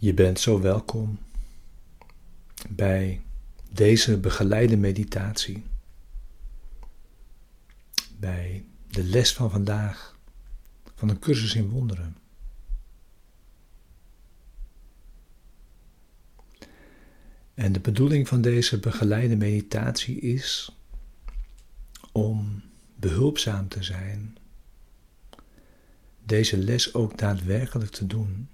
Je bent zo welkom bij deze begeleide meditatie, bij de les van vandaag van een cursus in wonderen. En de bedoeling van deze begeleide meditatie is om behulpzaam te zijn, deze les ook daadwerkelijk te doen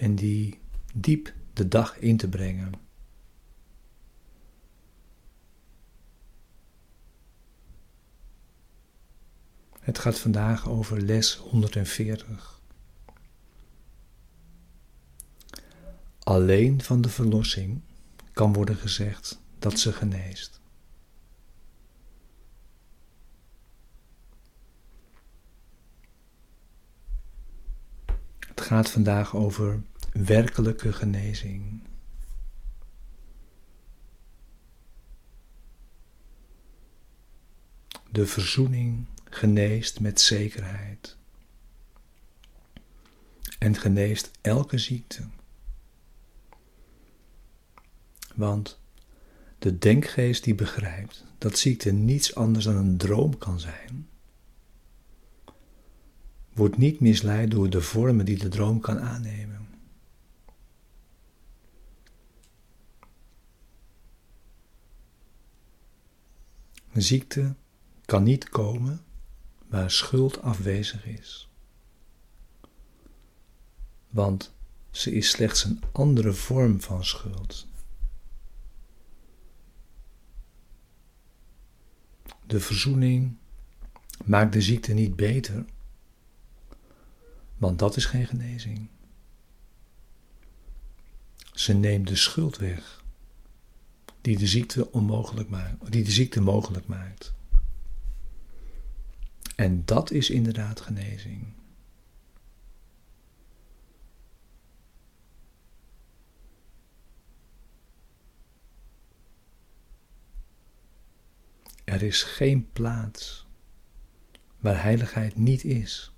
en die diep de dag in te brengen. Het gaat vandaag over les 140. Alleen van de verlossing kan worden gezegd dat ze geneest. Het gaat vandaag over werkelijke genezing. De verzoening geneest met zekerheid en geneest elke ziekte. Want de denkgeest die begrijpt dat ziekte niets anders dan een droom kan zijn, wordt niet misleid door de vormen die de droom kan aannemen. Ziekte kan niet komen waar schuld afwezig is. Want ze is slechts een andere vorm van schuld. De verzoening maakt de ziekte niet beter, want dat is geen genezing. Ze neemt de schuld weg die de ziekte onmogelijk maakt, die de ziekte mogelijk maakt. En dat is inderdaad genezing. Er is geen plaats waar heiligheid niet is.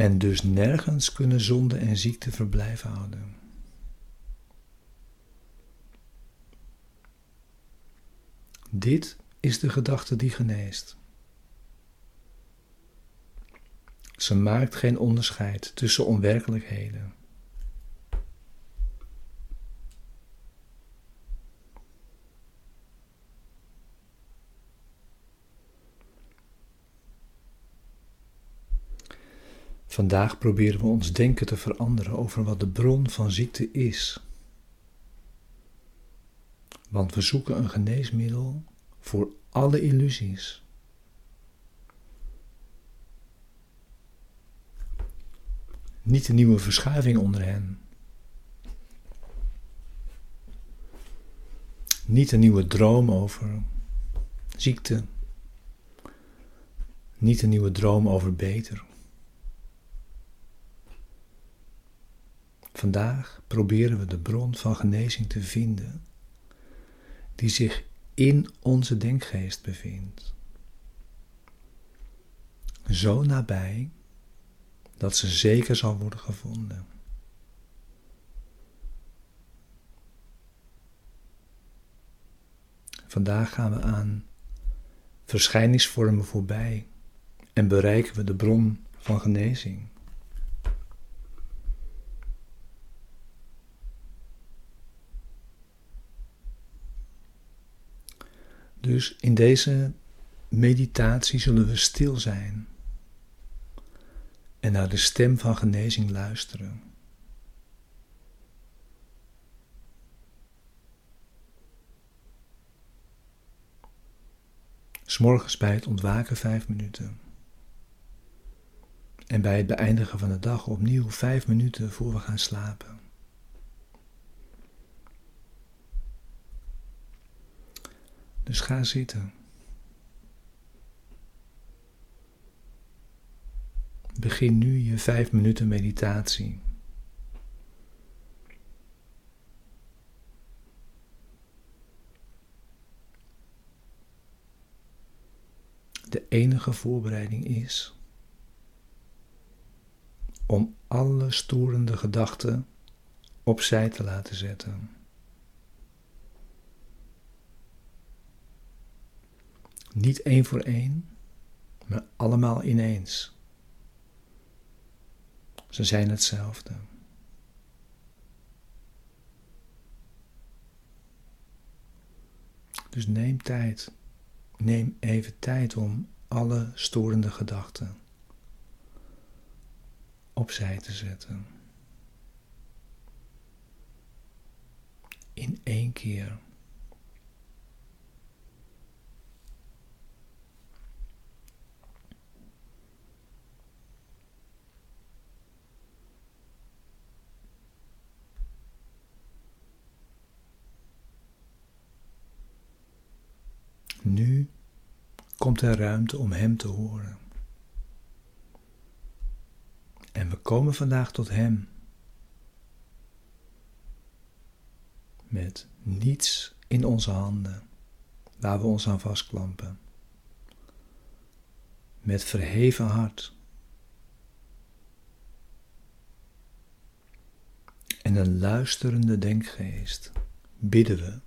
En dus nergens kunnen zonde en ziekte verblijven houden. Dit is de gedachte die geneest. Ze maakt geen onderscheid tussen onwerkelijkheden. Vandaag proberen we ons denken te veranderen over wat de bron van ziekte is. Want we zoeken een geneesmiddel voor alle illusies. Niet een nieuwe verschuiving onder hen. Niet een nieuwe droom over ziekte. Niet een nieuwe droom over beter. Vandaag proberen we de bron van genezing te vinden die zich in onze denkgeest bevindt. Zo nabij dat ze zeker zal worden gevonden. Vandaag gaan we aan verschijningsvormen voorbij en bereiken we de bron van genezing. Dus in deze meditatie zullen we stil zijn en naar de stem van genezing luisteren. S'morgens bij het ontwaken vijf minuten. En bij het beëindigen van de dag opnieuw vijf minuten voor we gaan slapen. Dus ga zitten. Begin nu je vijf minuten meditatie. de enige voorbereiding is om alle storende gedachten opzij te laten zetten. Niet één voor één, maar allemaal ineens. Ze zijn hetzelfde. Dus neem tijd. Neem even tijd om alle storende gedachten opzij te zetten. In één keer. Nu komt er ruimte om Hem te horen. En we komen vandaag tot Hem. Met niets in onze handen waar we ons aan vastklampen. Met verheven hart. En een luisterende denkgeest bidden we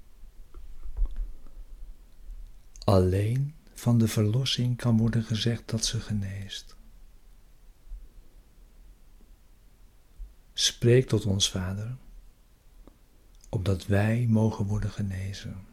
Alleen van de verlossing kan worden gezegd dat ze geneest. Spreek tot ons, Vader, opdat wij mogen worden genezen.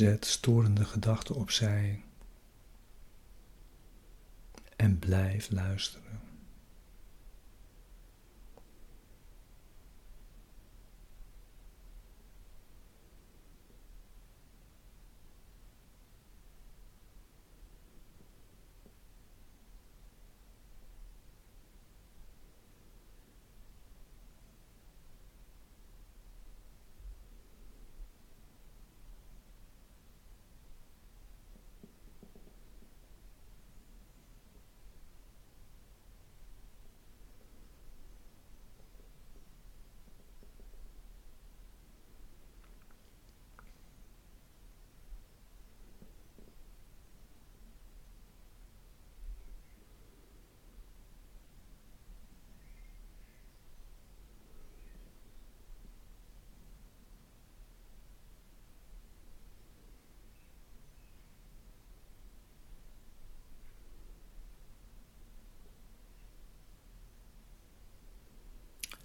Zet storende gedachten opzij en blijf luisteren.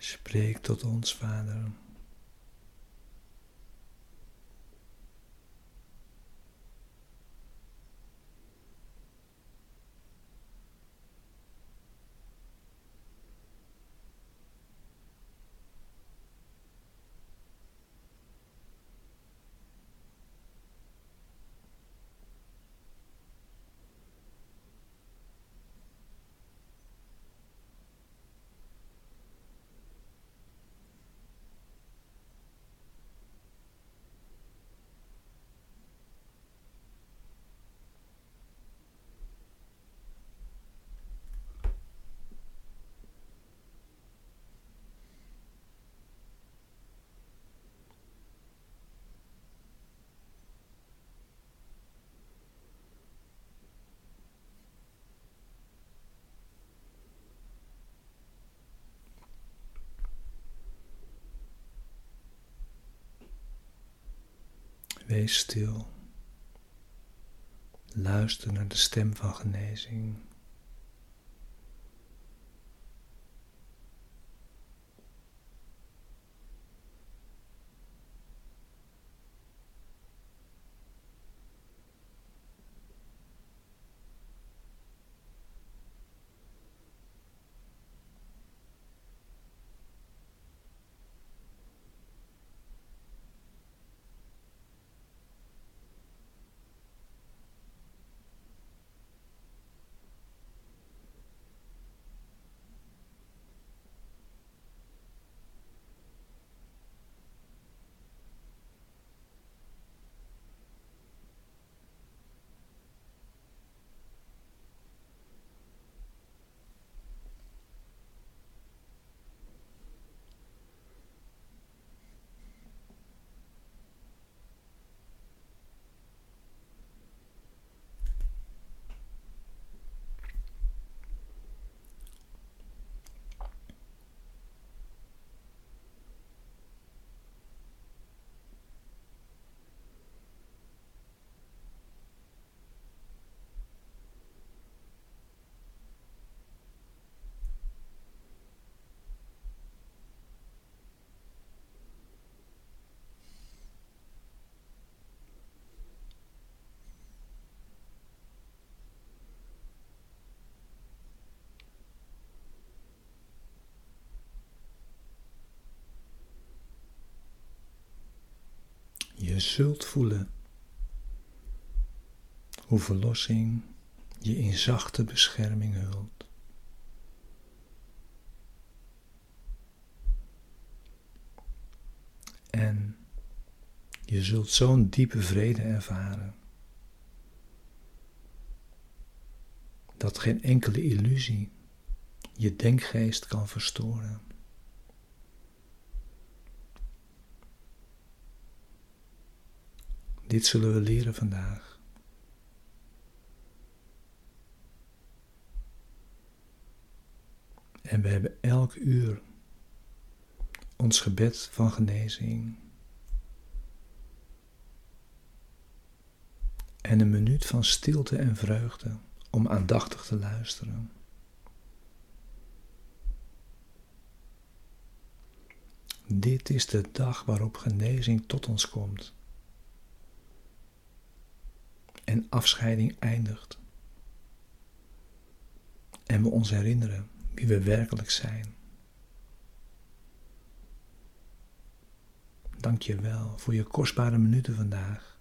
Spreek tot ons, Vader. Wees stil. Luister naar de stem van genezing. Je zult voelen hoe verlossing je in zachte bescherming hult. En je zult zo'n diepe vrede ervaren dat geen enkele illusie je denkgeest kan verstoren. Dit zullen we leren vandaag. En we hebben elk uur ons gebed van genezing. En een minuut van stilte en vreugde om aandachtig te luisteren. Dit is de dag waarop genezing tot ons komt en afscheiding eindigt. En we ons herinneren wie we werkelijk zijn. Dank je wel voor je kostbare minuten vandaag.